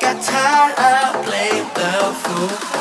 Got tired of playing the fool.